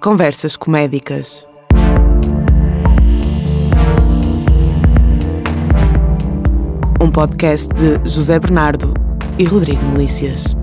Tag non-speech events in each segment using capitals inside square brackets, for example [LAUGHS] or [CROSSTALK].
Conversas Comédicas. Um podcast de José Bernardo e Rodrigo Melícias.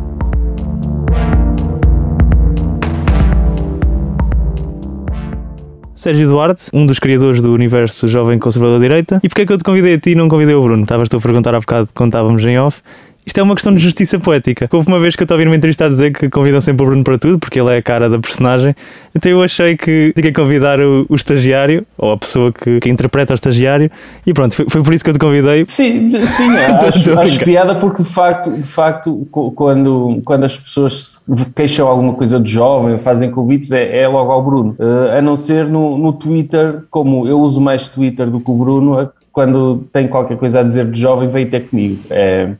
Sérgio Duarte, um dos criadores do universo Jovem Conservador Direita. E porquê é que eu te convidei a ti e não convidei o Bruno? Estavas-te a perguntar há bocado quando estávamos em off. Isto é uma questão de justiça poética. Houve uma vez que eu estava a ouvir uma entrevista a dizer que convidam sempre o Bruno para tudo, porque ele é a cara da personagem. Então eu achei que tinha que convidar o, o estagiário, ou a pessoa que, que, interpreta o estagiário, e pronto, foi, foi, por isso que eu te convidei. Sim, sim [LAUGHS] acho, acho piada porque de facto, de facto quando, quando as pessoas queixam alguma coisa de jovem, fazem convites, é, é logo ao Bruno. Uh, a não ser no, no Twitter, como eu uso mais Twitter do que o Bruno, quando tem qualquer coisa a dizer de jovem, vem ter comigo. É,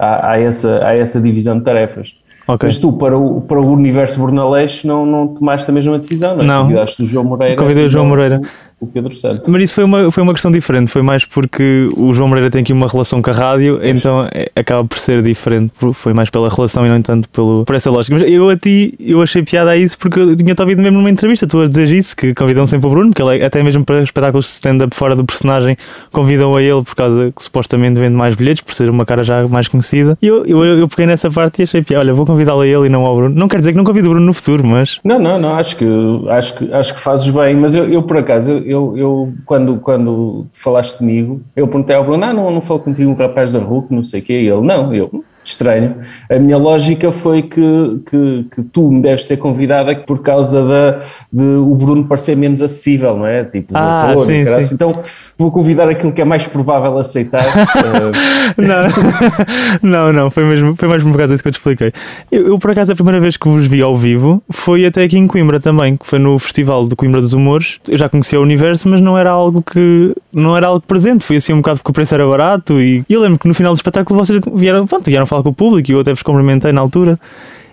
há, há, essa, há essa divisão de tarefas. Okay. Mas tu, para o, para o universo Bornaleixo, não, não tomaste a mesma decisão, não é? Não. Convidaste o João Moreira. Convidei o João Moreira o Pedro Santos. Mas isso foi uma, foi uma questão diferente, foi mais porque o João Moreira tem aqui uma relação com a rádio, então é, acaba por ser diferente, foi mais pela relação e não tanto pelo, por essa lógica. Mas eu a ti, eu achei piada a isso porque eu tinha-te ouvido mesmo numa entrevista, tu a dizer isso, que convidam sempre o Bruno, que ele é, até mesmo para espetáculos de stand-up fora do personagem, convidam a ele por causa que supostamente vende mais bilhetes, por ser uma cara já mais conhecida. E eu, eu, eu peguei nessa parte e achei piada, olha, vou convidá-lo a ele e não ao Bruno. Não quer dizer que não convido o Bruno no futuro, mas... Não, não, não, acho que, acho que, acho que fazes bem, mas eu, eu por acaso, eu, eu quando, quando falaste comigo, eu perguntei ao Bruno, ah, não, não falo contigo um rapaz da RUC, não sei o quê, e ele, não, eu, estranho. A minha lógica foi que, que, que, tu me deves ter convidado por causa da, de o Bruno parecer menos acessível, não é? Tipo, ah, doutor, sim, sim. então vou convidar aquilo que é mais provável aceitar. [LAUGHS] não, [LAUGHS] não, não, foi mesmo, foi mesmo por causa disso que eu te expliquei. Eu, eu, por acaso, a primeira vez que vos vi ao vivo foi até aqui em Coimbra também, que foi no Festival de Coimbra dos Humores. Eu já conhecia o universo, mas não era algo que não era algo presente, foi assim um bocado porque o preço era barato e, e eu lembro que no final do espetáculo vocês vieram, pronto, vieram falar com o público e eu até vos cumprimentei na altura.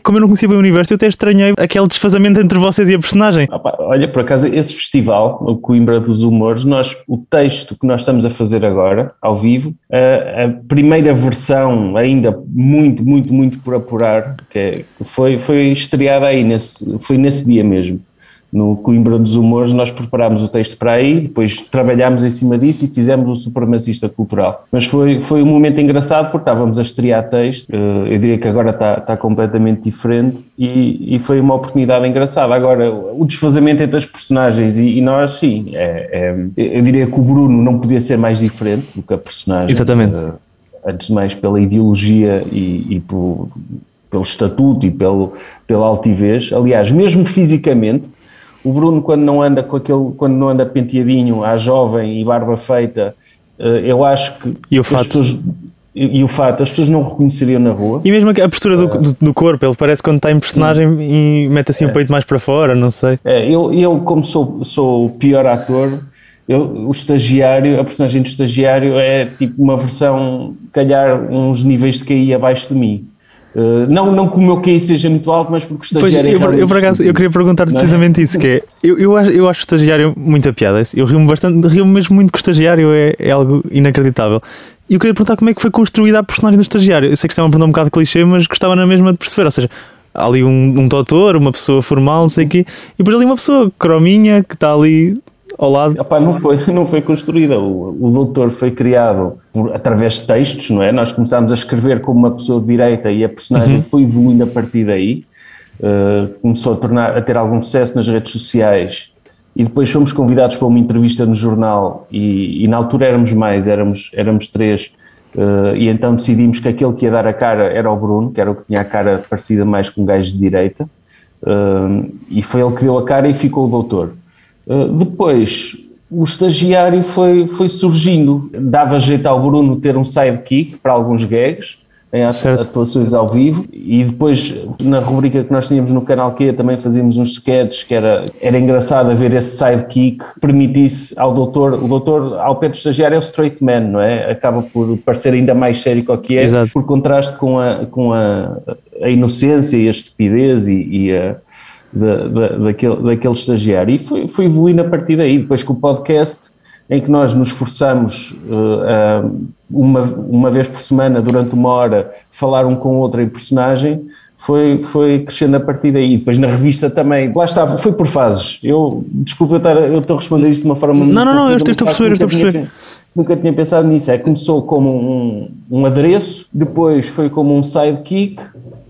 Como eu não conhecia bem o universo, eu até estranhei aquele desfazamento entre vocês e a personagem. olha, por acaso, esse festival, o Coimbra dos Humores, nós, o texto que nós estamos a fazer agora, ao vivo, a, a primeira versão, ainda muito, muito, muito por apurar, que é, foi, foi estreada aí, nesse, foi nesse dia mesmo no Coimbra dos Humores, nós preparámos o texto para aí, depois trabalhámos em cima disso e fizemos o Supremacista Cultural. Mas foi, foi um momento engraçado porque estávamos a estrear texto, eh, eu diria que agora está, está completamente diferente e, e foi uma oportunidade engraçada. Agora, o desfazamento entre as personagens e, e nós, sim, é, é, eu diria que o Bruno não podia ser mais diferente do que a personagem. Exatamente. Uh, antes de mais pela ideologia e, e por, pelo estatuto e pelo, pela altivez. Aliás, mesmo fisicamente, o Bruno, quando não anda com aquele, quando não anda penteadinho à jovem e barba feita, eh, eu acho que e o fato? Pessoas, e, e, o fato, as pessoas não o reconheceriam na rua. E mesmo a postura do, uh, do, do, corpo, ele parece quando está em personagem sim. e mete assim é. o peito mais para fora, não sei. É, eu, eu como sou, sou o pior ator, eu, o estagiário, a personagem do estagiário é tipo uma versão, calhar, uns níveis de KI abaixo de mim. Uh, não, não que o meu QI seja muito alto, mas porque o estagiário pois, eu, é eu, por acaso, eu queria perguntar é? precisamente isso, que é, eu, eu, acho, eu acho o estagiário muito a piada, eu rio-me bastante, rio-me mesmo muito que o estagiário é, é algo inacreditável. E eu queria perguntar como é que foi construída a personagem do estagiário. Eu sei que isto é uma pergunta um bocado clichê, mas gostava na mesma de perceber, ou seja, há ali um, um doutor, uma pessoa formal, não sei o quê, e por ali uma pessoa crominha que está ali ao lado? Epá, não, foi, [LAUGHS] não foi construída. O, o doutor foi criado por, através de textos, não é? Nós começámos a escrever como uma pessoa de direita e a personagem uhum. foi evoluindo a partir daí. Uh, começou a, tornar, a ter algum sucesso nas redes sociais. E depois fomos convidados para uma entrevista no jornal. E, e na altura éramos mais, éramos, éramos três. Uh, e então decidimos que aquele que ia dar a cara era o Bruno, que era o que tinha a cara parecida mais com um gajo de direita, uh, e foi ele que deu a cara e ficou o doutor. Uh, depois, o estagiário foi, foi surgindo, dava jeito ao Bruno ter um sidekick para alguns gags, em atuações ao vivo e depois na rubrica que nós tínhamos no canal Q também fazíamos uns sketches que era, era engraçado ver esse sidekick que permitisse ao doutor, o doutor ao pé do estagiário é o straight man, não é? Acaba por parecer ainda mais sério que o que é, Exato. por contraste com a, com a, a inocência e a estupidez e, e a da, da, daquele, daquele estagiário. E foi, foi evoluindo a partir daí. Depois com o podcast, em que nós nos esforçamos uh, uma, uma vez por semana, durante uma hora, falar um com o outro em personagem, foi, foi crescendo a partir daí. Depois na revista também, lá estava, foi por fases. Eu, desculpa, eu, estar, eu estou a responder isto de uma forma Não, não, não, eu estou a perceber, eu estou a perceber. Nunca tinha pensado nisso. É, começou como um, um adereço, depois foi como um sidekick,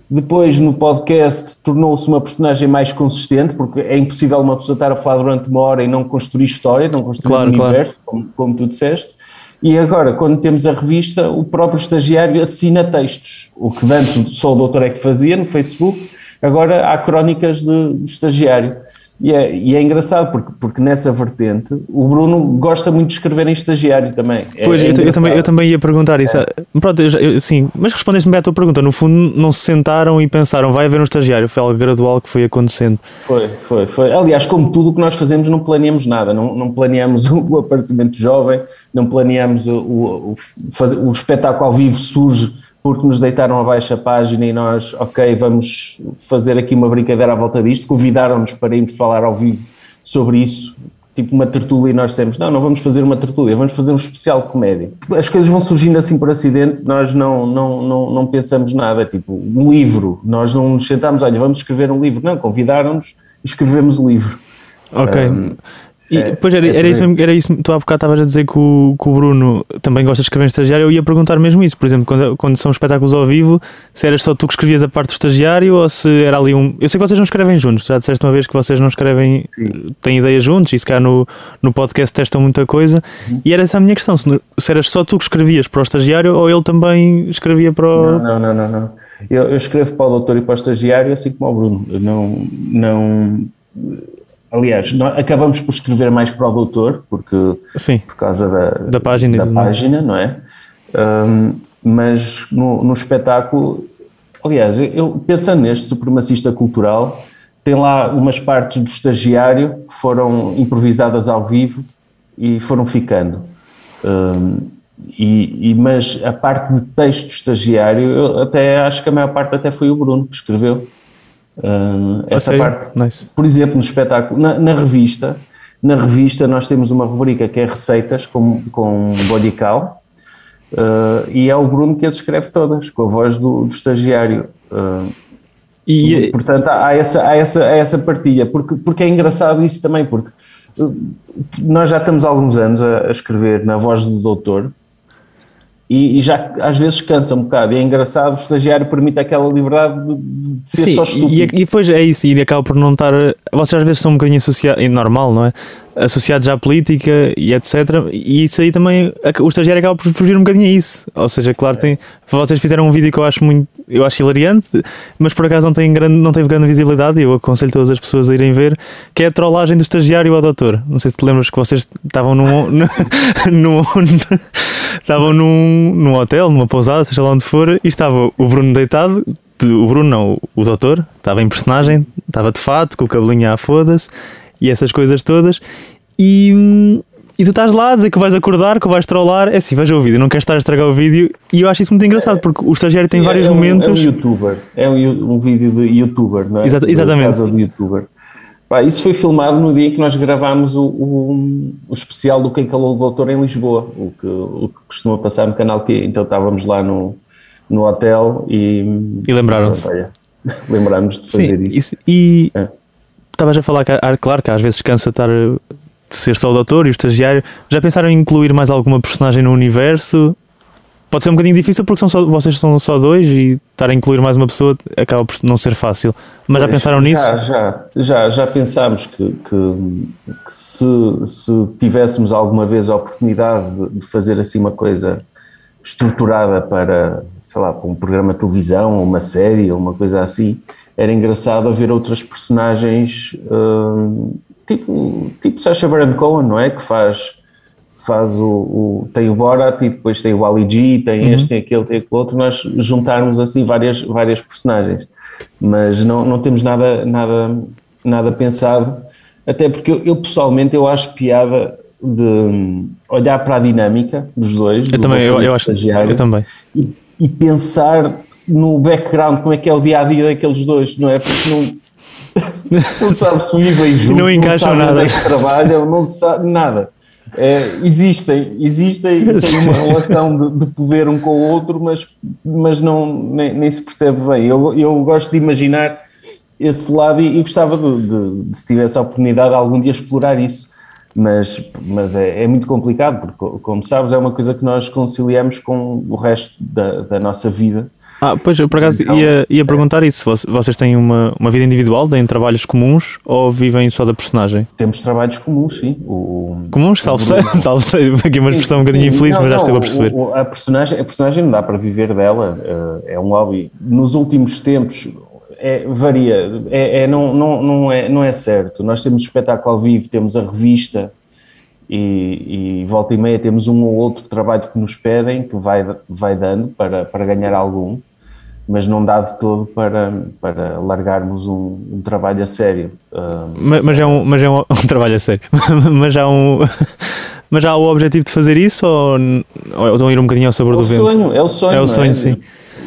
depois no podcast tornou-se uma personagem mais consistente, porque é impossível uma pessoa estar a falar durante uma hora e não construir história, não construir claro, um universo, claro. como, como tu disseste. E agora, quando temos a revista, o próprio estagiário assina textos. O que antes só o doutor é que fazia no Facebook, agora há crónicas de, de estagiário. E é, e é, engraçado porque, porque nessa vertente o Bruno gosta muito de escrever em estagiário também. É, pois, é eu, eu, também, eu também ia perguntar isso. Pronto, eu, eu, sim, mas respondeste-me bem à tua pergunta. No fundo, não se sentaram e pensaram, vai haver um estagiário. Foi algo gradual que foi acontecendo. Foi, foi, foi. Aliás, como tudo o que nós fazemos, não planeamos nada. Não, não planeamos [LAUGHS] o aparecimento jovem, não planeamos o, o, o, o espetáculo ao vivo surge porque nos deitaram abaixo a página e nós, ok, vamos fazer aqui uma brincadeira à volta disto, convidaram-nos para irmos falar ao vivo sobre isso, tipo uma tertúlia, e nós dissemos, não, não vamos fazer uma tertúlia, vamos fazer um especial de comédia. As coisas vão surgindo assim por acidente, nós não, não, não, não pensamos nada, tipo, um livro, nós não nos sentamos, olha, vamos escrever um livro, não, convidaram-nos e escrevemos o livro. Ok. Um, e, é, pois era, é era, isso mesmo, era isso, tu há bocado estavas a dizer que o, que o Bruno também gosta de escrever em estagiário, eu ia perguntar mesmo isso, por exemplo, quando, quando são espetáculos ao vivo, se eras só tu que escrevias a parte do estagiário ou se era ali um. Eu sei que vocês não escrevem juntos, já disseste uma vez que vocês não escrevem, Sim. têm ideias juntos e se cá no, no podcast testam muita coisa, uhum. e era essa a minha questão, se, se eras só tu que escrevias para o estagiário ou ele também escrevia para o. Não, não, não, não. Eu, eu escrevo para o doutor e para o estagiário assim como ao Bruno, eu não. não Aliás, nós acabamos por escrever mais para o doutor, porque Sim, por causa da, da página, da página não é? Um, mas no, no, espetáculo, aliás, eu pensando neste supremacista cultural, tem lá umas partes do estagiário que foram improvisadas ao vivo e foram ficando. Um, e, e, mas a parte de texto estagiário, eu até acho que a maior parte até foi o Bruno que escreveu. Uh, essa parte. Nice. Por exemplo, no espetáculo, na, na, revista, na revista nós temos uma rubrica que é receitas com, com bodycal uh, e é o Bruno que as escreve todas, com a voz do, do estagiário. Uh, e, portanto, há essa, há, essa, há essa partilha, porque, porque é engraçado isso também, porque nós já estamos há alguns anos a, a escrever na voz do doutor e, e, já às vezes cansa um bocado. E é engraçado, o estagiário permite aquela liberdade de, de ser Sim, só estúpido. E, e depois é isso, e acaba por não estar. Vocês às vezes são um bocadinho associados, é normal, não é? Associados à política e etc. E isso aí também, o estagiário acaba por fugir um bocadinho a isso. Ou seja, claro, tem, vocês fizeram um vídeo que eu acho muito, eu acho hilariante, mas por acaso não, tem grande, não teve grande visibilidade. E eu aconselho todas as pessoas a irem ver, que é a trollagem do estagiário ao doutor. Não sei se te lembras que vocês estavam num. [LAUGHS] estavam num, num hotel, numa pousada, seja lá onde for, e estava o Bruno deitado, o Bruno não, o doutor, estava em personagem, estava de fato, com o cabelinho à foda-se, e essas coisas todas, e, e tu estás lá a dizer que vais acordar, que vais trollar, é assim, veja o vídeo, não queres estar a estragar o vídeo, e eu acho isso muito engraçado, porque o estagiário tem Sim, vários é um, momentos... É um youtuber, é um, um vídeo de youtuber, não é? Exata, exatamente. De youtuber. Pá, isso foi filmado no dia em que nós gravámos o, o, o especial do Quem Calou o Doutor em Lisboa, o que, o que costuma passar no canal Q. Então estávamos lá no, no hotel e. E lembraram-se. [LAUGHS] Lembrámos de fazer Sim, isso. isso e é. estavas é. a falar que, claro, que às vezes cansa estar de ser só o doutor e o estagiário. Já pensaram em incluir mais alguma personagem no universo? pode ser um bocadinho difícil porque são só, vocês são só dois e estar a incluir mais uma pessoa acaba por não ser fácil. Mas pois, já pensaram nisso? Já, já, já, já pensámos que, que, que, se, se tivéssemos alguma vez a oportunidade de, de, fazer assim uma coisa estruturada para, sei lá, para um programa de televisão ou uma série ou uma coisa assim, era engraçado ver outras personagens hum, tipo, tipo Sacha Baron Cohen, não é? Que faz faz o, o, tem o Borat e depois tem o Ali G, tem uhum. este, tem aquele, tem aquele outro, nós juntarmos assim várias, várias personagens, mas não, não temos nada, nada, nada pensado, até porque eu, eu pessoalmente eu acho piada de olhar para a dinâmica dos dois, eu do também, eu, eu acho, eu também, e, e, pensar no background, como é que é o dia a dia daqueles dois, não é? Porque não, [LAUGHS] não sabe se vivem juntos, não encaixam não nada, que trabalham, não sabe nada É, existem, existem, têm uma [LAUGHS] relação de, de, poder um com o outro, mas, mas não, nem, nem se percebe bem. Eu, eu gosto de imaginar esse lado e, e gostava de, de, de, se tivesse a oportunidade, algum dia explorar isso. Mas, mas é, é, muito complicado, porque, como sabes, é uma coisa que nós conciliamos com o resto da, da nossa vida ah, pois, eu por acaso então, ia, ia perguntar isso. Vocês têm uma, uma vida individual, têm trabalhos comuns ou vivem só da personagem? Temos trabalhos comuns, sim. O, comuns? Salve [LAUGHS] salve aqui uma expressão sim, um bocadinho infeliz, não, mas já estou a perceber. O, a, personagem, a personagem não dá para viver dela, eh, é um hobby. Nos últimos tempos, é, varia, é, é, não, não, não, é, não é certo. Nós temos o espetáculo ao vivo, temos a revista e, e, volta e meia temos um ou outro trabalho que nos pedem, que vai, vai dando para, para ganhar algum mas não dá de todo para, para largarmos um, um trabalho a sério. Mas, mas, é um, mas é um, [LAUGHS] um trabalho a sério. [LAUGHS] mas há um. [LAUGHS] Mas há o objetivo de fazer isso ou, ou estão a ir um bocadinho ao sabor é do sonho, vento? É o sonho, é o sonho, é? sim.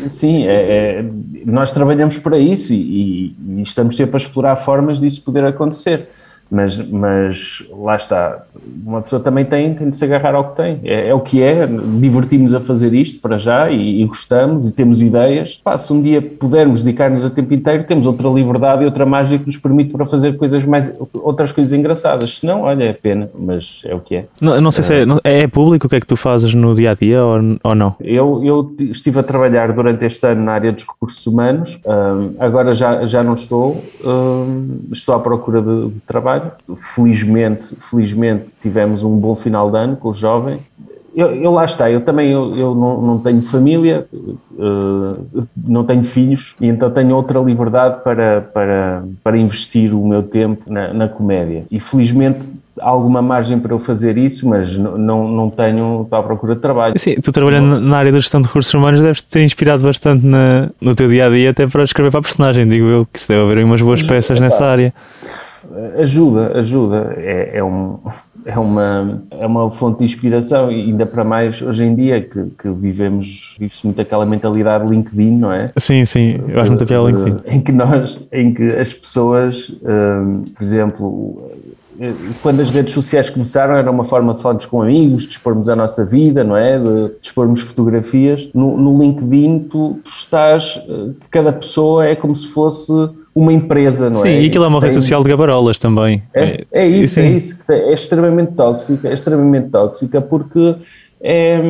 Sim, é, é, nós trabalhamos para isso e, e, estamos sempre a explorar formas disso poder acontecer mas, mas lá está, uma pessoa também tem, tem de se agarrar ao que tem, é, é o que é, divertimos a fazer isto para já e, e gostamos e temos ideias. Pá, se um dia pudermos dedicar-nos a tempo inteiro, temos outra liberdade e outra mágica que nos permite para fazer coisas mais, outras coisas engraçadas. Se não, olha, é pena, mas é o que é. Não, não sei se é, é, é público o que é que tu fazes no dia a dia ou, ou não? Eu, eu estive a trabalhar durante este ano na área dos recursos humanos, um, agora já, já não estou, um, estou à procura de, de trabalho trabalho. Felizmente, felizmente tivemos um bom final de ano com o jovem. Eu, eu lá está, eu também eu, eu não, não tenho família, uh, não tenho filhos, e então tenho outra liberdade para, para, para investir o meu tempo na, na comédia. E felizmente há alguma margem para eu fazer isso, mas não, não tenho, estou à procura de trabalho. Sim, tu trabalhando na área da gestão de recursos humanos deves ter inspirado bastante na, no teu dia a dia, até para escrever para a personagem, digo eu, que se deve haver umas boas peças nessa área ajuda, ajuda. É, é, um, é, uma, é uma fonte de inspiração e ainda para mais hoje em dia que, que vivemos, vive-se muito aquela mentalidade LinkedIn, não é? Sim, sim, eu acho muito aquela LinkedIn. Em que nós, em que as pessoas, um, por exemplo, quando as redes sociais começaram era uma forma de falarmos com amigos, de expormos a nossa vida, não é? De expormos fotografias. No, no LinkedIn tu, tu, estás, eh, cada pessoa é como se fosse uma empresa, não Sim, é? Sim, e aquilo é uma rede social de gabarolas também. É, é isso, Sim. é isso. É extremamente tóxica, é extremamente tóxica porque é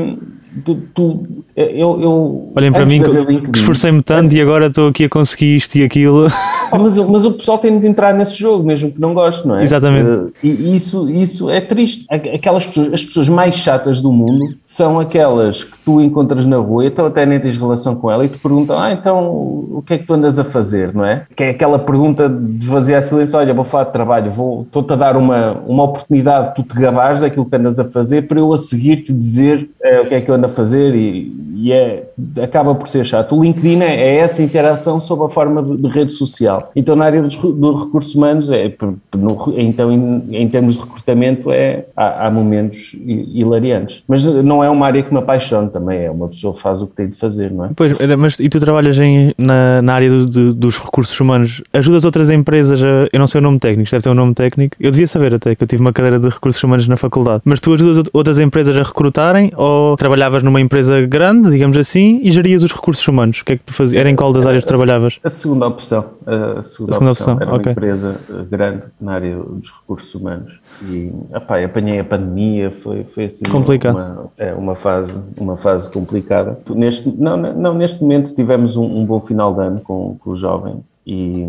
Tu, tu, eu, eu, Olhem para mim que esforcei-me tanto e agora estou aqui a conseguir isto e aquilo. [LAUGHS] Mas, mas, o pessoal tem de entrar nesse jogo, mesmo que não goste, não é? Exatamente. Uh, e isso, isso é triste. Aquelas pessoas, as pessoas mais chatas do mundo são aquelas que tu encontras na rua, então até nem tens relação com ela e te perguntam: Ah, então o que é que tu andas a fazer, não é? Que é aquela pergunta de esvaziar silêncio: Olha, vou falar de trabalho, vou, estou-te a dar uma, uma oportunidade, tu te gabares daquilo que andas a fazer para eu a seguir te dizer uh, o que é que eu anda a fazer e, e é, acaba por ser chato. O LinkedIn é, é essa interação sob a forma de, de, rede social. Então, na área dos, recursos humanos, é, no, então, em, em, termos de recrutamento, é, há, há, momentos hilariantes. Mas não é uma área que me apaixona também, é uma pessoa que faz o que tem de fazer, não é? Pois, mas e tu trabalhas em, na, na área do, de, dos recursos humanos, ajudas outras empresas a, eu não sei o nome técnico, deve ter um nome técnico, eu devia saber até, que eu tive uma cadeira de recursos humanos na faculdade, mas tu ajudas outras empresas a recrutarem ou trabalhavas numa empresa grande, digamos assim, e gerias os recursos humanos. O que é que tu fazias? Era em qual das áreas que trabalhavas? A segunda opção. A segunda, a segunda opção. opção. Era okay. uma empresa eh, grande na área dos recursos humanos. E apanhei a pandemia, foi, foi assim Complicado. Uma, é, uma, fase, uma fase complicada. Neste, não, não, neste momento tivemos um, um bom final de ano com, com o jovem e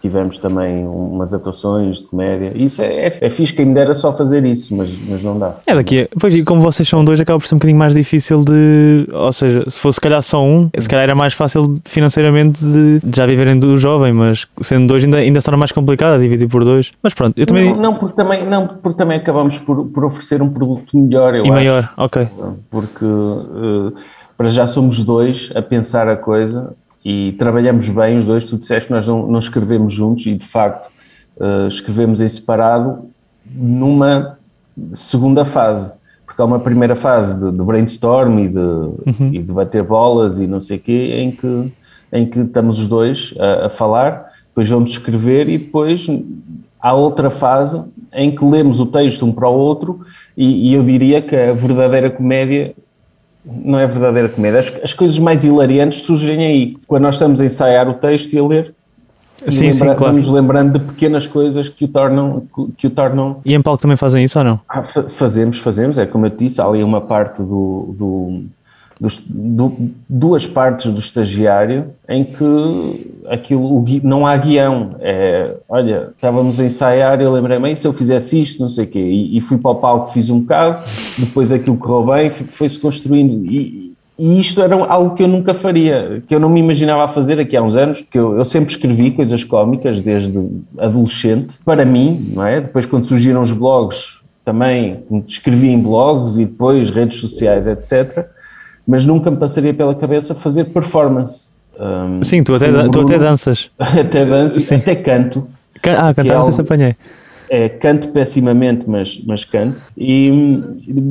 tivemos também umas atuações de comédia. Isso é, é, é fixe, quem me dera só fazer isso, mas, mas não dá. É daqui a, Pois, e como vocês são dois, acaba por ser um bocadinho mais difícil de. Ou seja, se fosse se calhar só um, se calhar era mais fácil financeiramente de, de já viverem do jovem, mas sendo dois ainda, ainda se torna mais complicado dividir por dois. Mas pronto, eu também. Não, não, porque, também, não porque também acabamos por, por oferecer um produto melhor, eu E acho. maior, ok. Porque. Uh, para já somos dois a pensar a coisa e trabalhamos bem os dois. Tu disseste que nós não, não escrevemos juntos e, de facto, uh, escrevemos em separado numa segunda fase. Porque há uma primeira fase de, de brainstorm e de, uhum. e de, bater bolas e não sei o quê, em que, em que estamos os dois a, a falar, depois vamos escrever e depois há outra fase em que lemos o texto um para o outro e, e eu diria que a verdadeira comédia não é verdadeira comédia. As, as, coisas mais hilariantes surgem aí, quando nós estamos a ensaiar o texto e a ler. Sim, lembra, sim, claro. Vamos lembrando de pequenas coisas que o tornam. Que o tornam... E em palco também fazem isso ou não? Ah, fazemos, fazemos. É como eu te disse, há ali uma parte do, do do, duas partes do estagiário em que aquilo não há guião. É, olha, estávamos a ensaiar, eu lembrei-me, se eu fizesse isto, não sei o quê, e, e, fui para o palco, fiz um bocado, depois aquilo correu bem, foi-se construindo. E, e, isto era algo que eu nunca faria, que eu não me imaginava fazer aqui há uns anos, que eu, eu sempre escrevi coisas cómicas desde adolescente, para mim, não é? Depois quando surgiram os blogs, também escrevi em blogs e depois redes sociais, etc mas nunca me passaria pela cabeça fazer performance. Um, Sim, tu até, tu até danças. [LAUGHS] até danço, Sim. até canto. Ah, cantar é não sei se apanhei. É, canto pessimamente, mas, mas canto. E,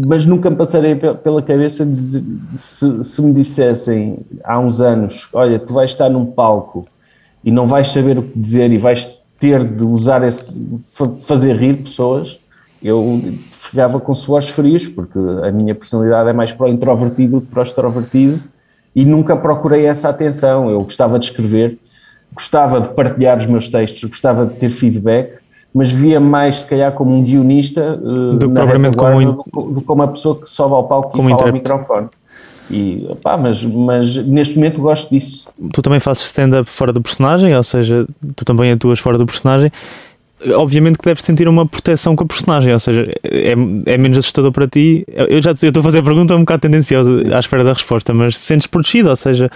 mas nunca me passaria pela cabeça se, se me dissessem há uns anos: olha, tu vais estar num palco e não vais saber o que dizer e vais ter de usar esse. fazer rir pessoas. Eu ficava com suores frios, porque a minha personalidade é mais para o introvertido do que para o extrovertido, e nunca procurei essa atenção. Eu gostava de escrever, gostava de partilhar os meus textos, gostava de ter feedback, mas via mais, se calhar, como um guionista uh, do, propriamente como um... do, do, como uma pessoa que sobe ao palco como e fala ao microfone. E, pá, mas, mas neste momento gosto disso. Tu também fazes stand-up fora do personagem, ou seja, tu também atuas fora do personagem obviamente que deves sentir uma proteção com a personagem, ou seja, é, é menos assustador para ti. Eu já eu estou a fazer a pergunta um bocado tendenciosa à espera da resposta, mas sentes protegido, ou seja,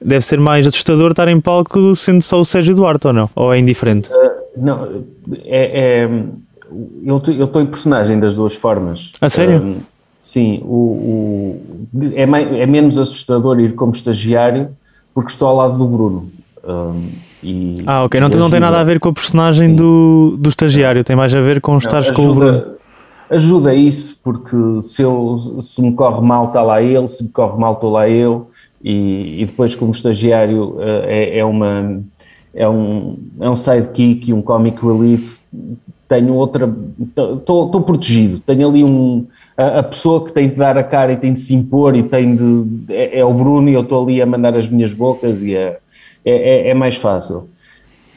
deve ser mais assustador estar em palco sendo só o Sérgio Duarte ou não? Ou é indiferente? Uh, não, é, é eu estou em personagem das duas formas. A sério? Um, sim, o, o é, mais, é, menos assustador ir como estagiário porque estou ao lado do Bruno. Um, e, ah, ok. Não, não tem nada a ver com a personagem do, do estagiário, tem mais a ver com estar com o Bruno. Ajuda isso, porque se, eu, se me corre mal, está lá ele, se me corre mal, estou lá eu, e, e depois, como estagiário, eh, é, é, uma, é, um, é um sidekick e um comic relief. Tenho outra. Estou protegido, tenho ali um. A, a, pessoa que tem de dar a cara e tem de se impor e tem de. É, é o Bruno e eu estou ali a mandar as minhas bocas e a é, é, é mais fácil.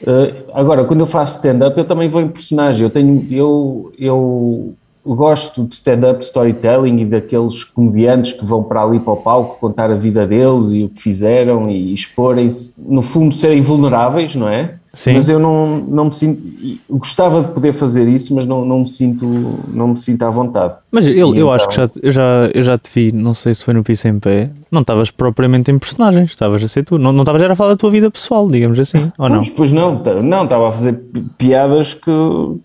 Uh, agora, quando eu faço stand-up, eu também vou em personagem. Eu tenho, eu, eu gosto de stand-up, storytelling e daqueles comediantes que vão para ali para o palco contar a vida deles e o que fizeram e exporem-se, no fundo, serem vulneráveis, não é? Sim. Mas eu não, não me sinto. Gostava de poder fazer isso, mas não, não, me, sinto, não me sinto à vontade. Mas eu, eu então... acho que já, eu, já, eu já te vi, não sei se foi no Piso em Pé, não estavas propriamente em personagens, estavas a ser tu. Não estavas a falar da tua vida pessoal, digamos assim, ou não? Pois não, não, estava a fazer piadas que,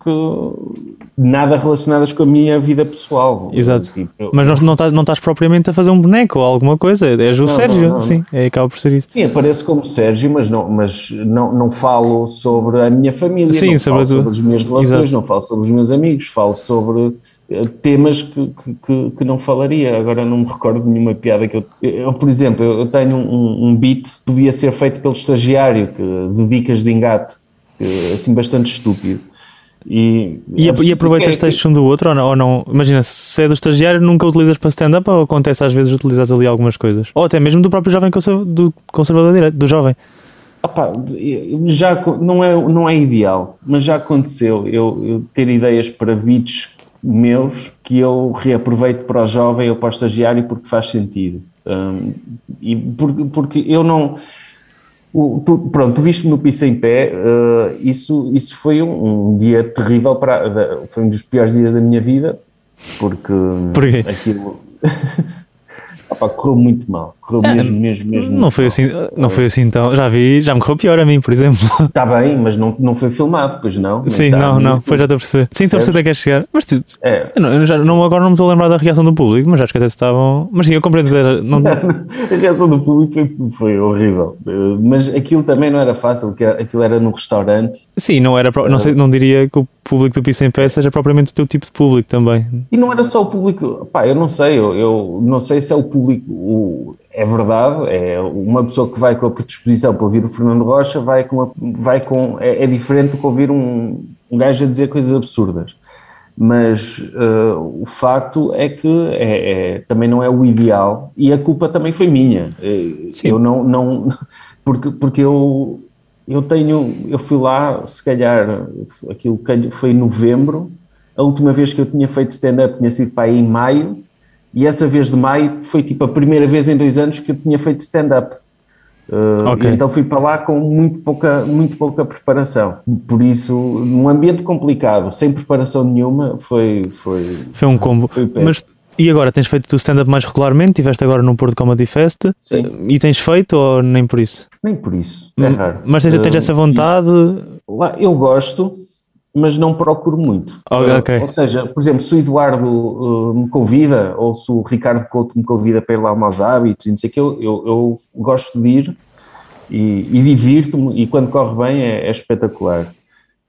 que nada relacionadas com a minha vida pessoal. Exato. Tipo, eu... Mas não, estás, não estás propriamente a fazer um boneco ou alguma coisa, és o não, Sérgio, não, não, sim, é, acaba por ser isso. Sim, apareço como Sérgio, mas não, mas não, não falo sobre a minha família, Sim, não sobre, falo sobre as minhas relações, Exato. não falo sobre os meus amigos, falo sobre eh, temas que, que, que, não falaria. Agora não me recordo de nenhuma piada que eu. eu por exemplo, eu tenho um, um beat que podia ser feito pelo estagiário, que, de dicas de engate, que, assim bastante estúpido. E, e, e aproveitas é textos um do outro ou não, ou não? Imagina, se é do estagiário, nunca utilizas para stand-up ou acontece às vezes utilizar ali algumas coisas? Ou até mesmo do próprio jovem do conservador direito, do jovem. Opa, já não é, não é ideal, mas já aconteceu eu, eu ter ideias para vídeos meus que eu reaproveito para o jovem ou para o estagiário porque faz sentido. Um, e porque, porque eu não. O, tu, pronto, tu viste-me no piso em pé, uh, isso, isso foi um, um, dia terrível, para, foi um dos piores dias da minha vida, porque Porquê? aquilo. [LAUGHS] Opa, correu muito mal. Correu é, mesmo, mesmo, mesmo. Não foi, assim, não foi assim então. Já vi, já me correu pior a mim, por exemplo. Está [LAUGHS] bem, mas não, não foi filmado, pois não? Sim, não, não, pois já estou a perceber. Sim, estou a perceber até que chegar. Mas tu, é. eu, não, eu já, não, agora não me estou a lembrar da reação do público, mas acho que até estavam. Mas sim, eu compreendo que era. Não... [LAUGHS] a reação do público foi, foi, horrível. Mas aquilo também não era fácil, porque aquilo era no restaurante. Sim, não era. Não, sei, não diria que o público do Piso em Pé seja propriamente o teu tipo de público também. E não era só o público. Pá, eu não sei, eu, eu não sei se é o público. O, é verdade, é uma pessoa que vai com a predisposição para ouvir o Fernando Rocha vai com, a, vai com é, é, diferente do que ouvir um, um gajo a dizer coisas absurdas. Mas uh, o facto é que é, é, também não é o ideal e a culpa também foi minha. Sim. Eu não, não porque, porque eu, eu tenho, eu fui lá, se calhar, aquilo foi em novembro, a última vez que eu tinha feito stand-up tinha sido para aí em maio, e essa vez de maio foi tipo a primeira vez em dois anos que eu tinha feito stand-up. Uh, okay. Então fui para lá com muito pouca, muito pouca preparação. Por isso, num ambiente complicado, sem preparação nenhuma, foi. Foi, foi um combo. Foi Mas e agora tens feito o stand-up mais regularmente? Tiveste agora no Porto Comedy Fest? Sim. E tens feito ou nem por isso? Nem por isso. É raro. Mas tens, tens essa vontade? Eu gosto, mas não procuro muito. Okay, okay. Ou seja, por exemplo, se o Eduardo uh, me convida ou se o Ricardo Couto me convida para ir lá aos hábitos e não sei o que, eu, eu, eu, gosto de ir e, e divirto-me e quando corre bem é, é espetacular.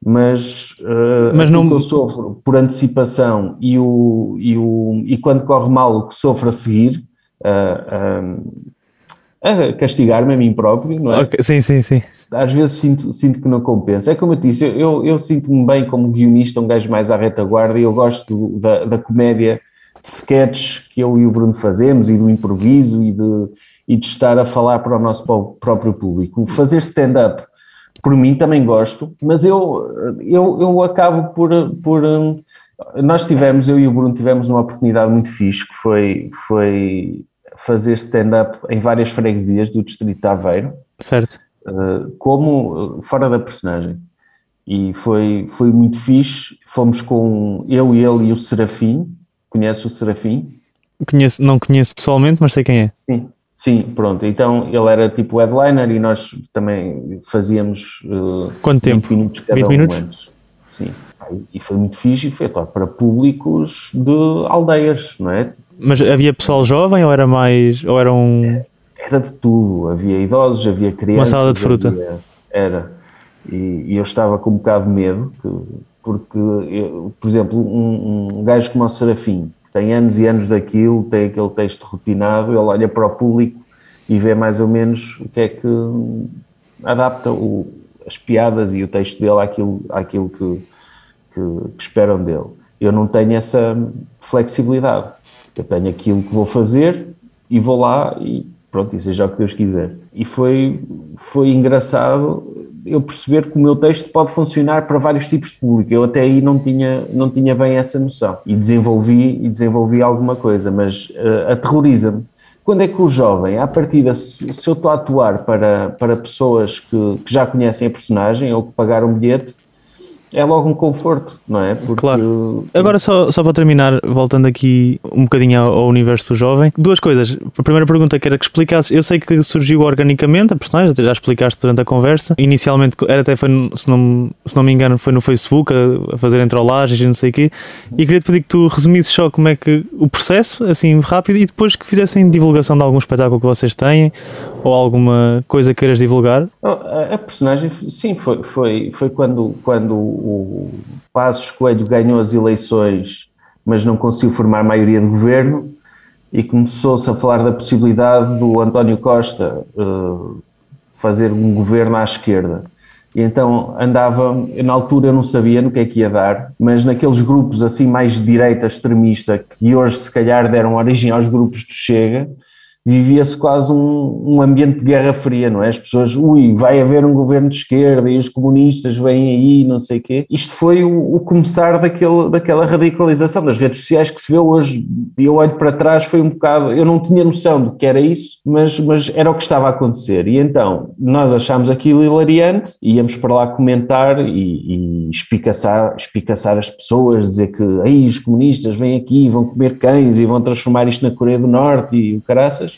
Mas, uh, mas não... que eu sofro por antecipação e, o, e, o, e quando corre mal o que sofro a seguir, uh, uh, a castigar-me a mim próprio, não é? Okay. Sim, sim, sim. Às vezes sinto, sinto que não compensa. É como eu disse, eu, eu, eu sinto-me bem como guionista, um gajo mais à retaguarda, e eu gosto da, da comédia de sketches que eu e o Bruno fazemos, e do improviso, e de, e de estar a falar para o nosso próprio público. Fazer stand-up, por mim, também gosto, mas eu, eu, eu acabo por... por nós tivemos, eu e o Bruno tivemos uma oportunidade muito fixe, que foi, foi fazer stand-up em várias freguesias do distrito de Aveiro. Certo. Uh, como uh, fora da personagem. E foi, foi muito fixe. Fomos com eu, ele e o Serafim. Conhece o Serafim? Conheço, não conheço pessoalmente, mas sei quem é. Sim, sim, pronto. Então ele era tipo headliner e nós também fazíamos uh, Quanto 20 tempo? minutos cada 20 um minutos? Sim. E foi muito fixe e foi para públicos de aldeias, não é? Mas havia pessoal jovem ou era mais. Ou era um. Era de tudo. Havia idosos, havia crianças. Uma salada de fruta. Havia, era. E, e, eu estava com um bocado de medo, que, porque, eu, por exemplo, um, um gajo como o Serafim, que tem anos e anos daquilo, tem aquele texto rotinado, ele olha para o público e vê mais ou menos o que é que adapta o, as piadas e o texto dele àquilo, àquilo que, que, que esperam dele. Eu não tenho essa flexibilidade. Eu tenho aquilo que vou fazer e vou lá e pronto, e seja o que Deus quiser. E foi, foi engraçado eu perceber que o meu texto pode funcionar para vários tipos de público. Eu até aí não tinha, não tinha bem essa noção. E desenvolvi, e desenvolvi alguma coisa, mas uh, aterroriza-me. Quando é que o jovem, à partida, se, eu estou a atuar para, para pessoas que, que já conhecem a personagem ou que pagaram um bilhete, é logo um conforto, não é? Porque, claro. Agora, só, só para terminar, voltando aqui um bocadinho ao, ao, universo jovem, duas coisas. A primeira pergunta que era que explicasses, eu sei que surgiu organicamente a personagem, já explicaste durante a conversa. Inicialmente, era até foi, se não, se não me engano, foi no Facebook a, a fazer entreolagens e não sei o quê. E queria te pedir que tu resumisses só como é que o processo, assim rápido, e depois que fizessem divulgação de algum espetáculo que vocês têm ou alguma coisa que queiras divulgar. A, a personagem, sim, foi, foi, foi quando, quando o Passos Coelho ganhou as eleições, mas não conseguiu formar maioria de governo, e começou-se a falar da possibilidade do António Costa uh, fazer um governo à esquerda. E então andava, na altura eu não sabia no que é que ia dar, mas naqueles grupos assim mais de direita extremista, que hoje se calhar deram origem aos grupos do Chega, vivia-se quase um, um, ambiente de guerra fria, não é? As pessoas, ui, vai haver um governo de esquerda e os comunistas vêm aí, não sei o quê. Isto foi o, o, começar daquele, daquela radicalização das redes sociais que se vê hoje. E eu olho para trás, foi um bocado, eu não tinha noção do que era isso, mas, mas era o que estava a acontecer. E então, nós achámos aquilo hilariante, íamos para lá comentar e, e espicaçar, espicaçar as pessoas, dizer que aí os comunistas vêm aqui, vão comer cães e vão transformar isto na Coreia do Norte e o caraças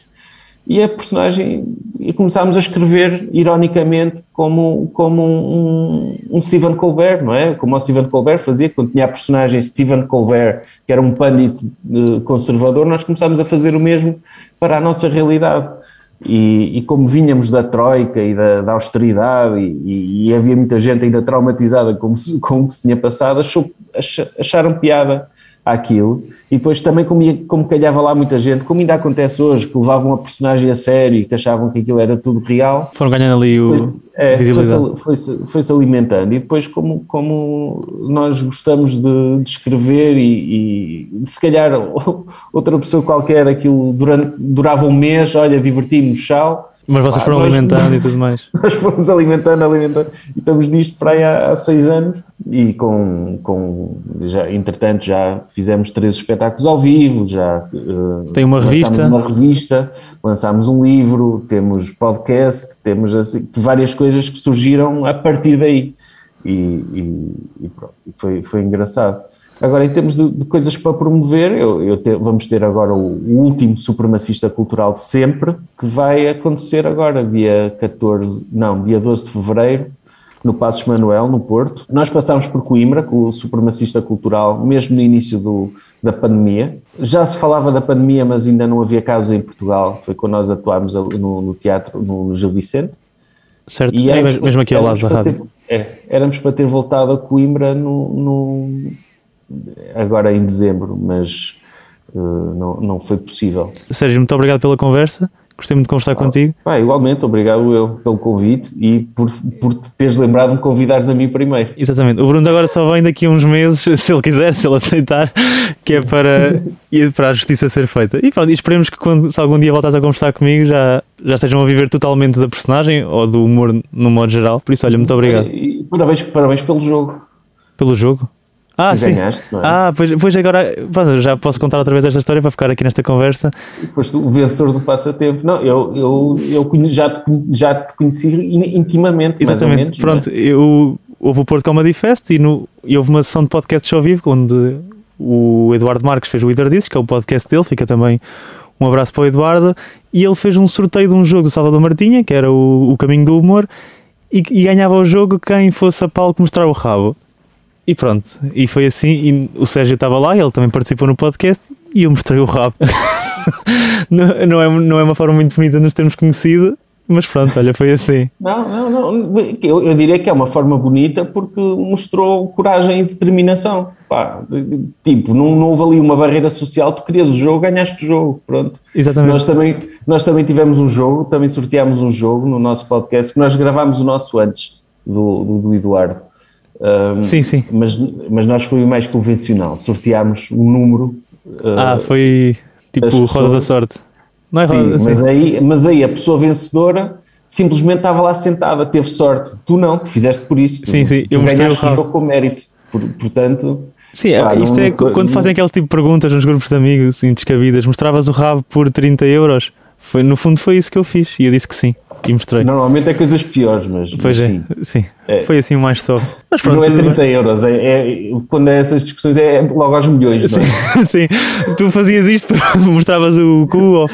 e a personagem, e começámos a escrever ironicamente como, como um, um, Stephen Colbert, não é? Como o Stephen Colbert fazia, quando tinha a personagem Stephen Colbert, que era um pândito eh, conservador, nós começámos a fazer o mesmo para a nossa realidade. E, e como vinhamos da Troika e da, da austeridade, e, e, havia muita gente ainda traumatizada com, com o que se tinha passado, achou, acharam piada àquilo. E depois também, como, como calhava lá muita gente, como ainda acontece hoje, que levavam a personagem a sério e que achavam que aquilo era tudo real. Foram ganhando ali o, É, visibilidade. foi-se foi-se alimentando. E depois, como, como nós gostamos de, de escrever e, e se calhar [LAUGHS] outra pessoa qualquer, aquilo durante, durava um mês, olha, divertimos, tchau. Mas vocês foram nós- alimentando [LAUGHS] e tudo mais. Nós fomos alimentando, alimentando, e estamos nisto para aí há, há seis anos. E com, com já, entretanto, já fizemos três espetáculos ao vivo, já eh, Tem uma revista. uma revista, lançámos um livro, temos podcast, temos assim, várias coisas que surgiram a partir daí. E, e- e pronto, foi, foi engraçado. Agora, em termos de, de coisas para promover, eu, eu te- vamos ter agora o, o último supremacista cultural de sempre, que vai acontecer agora, dia 14, não, dia 12 de fevereiro, no Passos Manuel, no Porto. Nós passámos por Coimbra com o supremacista cultural, mesmo no início do, da pandemia. Já se falava da pandemia, mas ainda não havia casos em Portugal. Foi quando nós atuámos no, no teatro, no, Gil Vicente. Certo? E É éramos mesmo, aqui ao lado da rádio. ter- é, éramos para ter voltado a Coimbra no, no- agora em dezembro, mas eh, não, não foi possível. Sérgio, muito obrigado pela conversa. Gostei muito de conversar contigo. Pá, igualmente, obrigado eu pelo convite e por, por te teres lembrado de me convidares a mim primeiro. Exatamente. O Bruno agora só vem daqui a uns meses, [LAUGHS] se ele quiser, se ele aceitar, que é para, [LAUGHS] ir para a justiça ser feita. E pronto, e esperemos que quando, se algum dia voltares a conversar comigo já, já estejam a viver totalmente da personagem ou do humor no modo geral. Por isso, olha, muito obrigado E parabéns, parabéns pelo jogo. pelo jogo. Ah, sim. ganhaste, é? Ah, pois, pois agora pronto, já posso contar outra vez esta história para ficar aqui nesta conversa. Tu, o vencedor do passatempo. Não, eu, eu, eu já, te, já te conheci in- intimamente, mais ou Exatamente. menos. Pronto, não é? eu, houve o Porto Comedy Fest e, no, e houve uma sessão de podcast ao vivo onde o Eduardo Marques fez o Either Discs, que é o podcast dele, fica também um abraço para o Eduardo, e ele fez um sorteio de um jogo do Salvador Martinha, que era o, o Caminho do Humor, e, e ganhava o jogo quem fosse a palco mostrar o rabo. E pronto, e foi assim, e o Sérgio estava lá, ele também participou no podcast e eu mostrei o rabo. [LAUGHS] não, não, é, não é uma forma muito bonita de nos termos conhecido, mas pronto, olha, foi assim. Não, não, não. Eu, eu diria que é uma forma bonita porque mostrou coragem e determinação. Pá, tipo, não, não houve ali uma barreira social, tu querias o jogo, ganhaste o jogo, pronto. Exatamente. Nós também, nós também tivemos um jogo, também sorteámos um jogo no nosso podcast, que nós gravámos o nosso antes do, do, do Eduardo. Um, Sim, sim. Mas, mas nós foi o mais convencional, sorteámos um número. uh, Ah, foi tipo roda pessoas- da sorte. Não é Sim, roda mas, sim. aí, mas aí a pessoa vencedora simplesmente estava lá sentada, teve sorte. Tu não, tu fizeste por isso. Tu, Sim, sim, tu eu ganhaste o jogo com mérito. Por- portanto, Sim, é, pá, isto não- é quando não- fazem aqueles tipo de perguntas nos grupos de amigos assim, descabidas. Mostravas o rabo por 30 euros? Foi, no fundo foi isso que eu fiz e eu disse que sim e mostrei. normalmente é coisas piores, mas, pois mas é, sim. sim. É. Foi assim o mais soft. Mas pronto, não é tudo bem. 30 euros, é, é- quando é essas discussões é logo aos milhões, não é? [LAUGHS] Sim, tu fazias isto, [LAUGHS] mostravas o cu. Ou...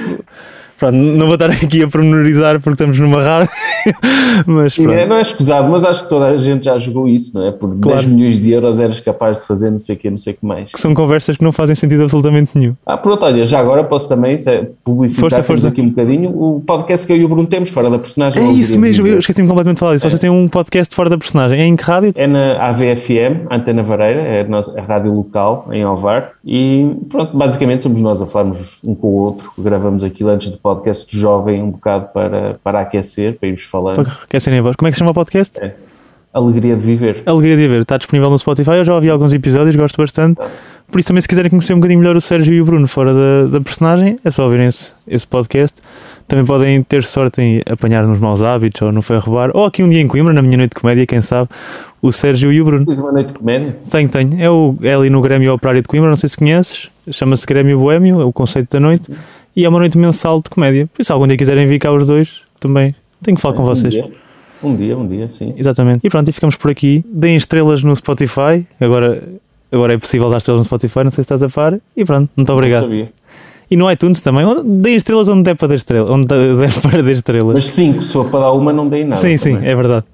Pronto, não vou estar aqui a pormenorizar porque estamos numa rádio, [LAUGHS] mas pronto. é, não é escusado, mas acho que toda a gente já jogou isso, não é? Por 10 Claro. milhões de euros eras capaz de fazer não sei o que, não sei o que mais. Que são conversas que não fazem sentido absolutamente nenhum. Ah, pronto, olha, já agora posso também se é, publicitar Força, força. aqui um bocadinho o podcast que eu e o Bruno temos, fora da personagem. É isso de mesmo, eu esqueci-me completamente de falar disso. Vocês têm um podcast fora da personagem. É em que rádio? É na AVFM, Antena Vareira, é a, nossa, a rádio local em Ovar. E pronto, basicamente somos nós a falarmos um com o outro. Gravamos aquilo antes do podcast do jovem, um bocado para, para aquecer, para irmos falando. Para aquecerem a voz. Como é que se chama o podcast? É. Alegria de viver. Alegria de ver, está disponível no Spotify. Eu já ouvi alguns episódios, gosto bastante. Por isso, também, se quiserem conhecer um bocadinho melhor o Sérgio e o Bruno fora da, da personagem, é só ouvirem esse, esse podcast. Também podem ter sorte em apanhar nos maus hábitos ou no foi roubar. Ou aqui um dia em Coimbra, na minha noite de comédia, quem sabe, o Sérgio e o Bruno. Fiz uma noite de comédia. Tenho, tenho. É, o, é ali no Grêmio Operário de Coimbra, não sei se conheces. Chama-se Grêmio Boémio, é o conceito da noite. E é uma noite mensal de comédia. Por isso, se algum dia quiserem vir cá os dois, também tenho que falar com Um vocês. dia. Um dia, um dia, sim. Exatamente. E pronto, e ficamos por aqui. Deem estrelas no Spotify. Agora, agora é possível dar estrelas no Spotify, não sei se estás a par. E pronto, muito Não obrigado. sabia. E no iTunes também. Deem estrelas onde der para dar estrelas. Onde der [LAUGHS] para dar estrelas. Mas cinco, se for para dar uma, não dei nada. sim, sim, também. é verdade.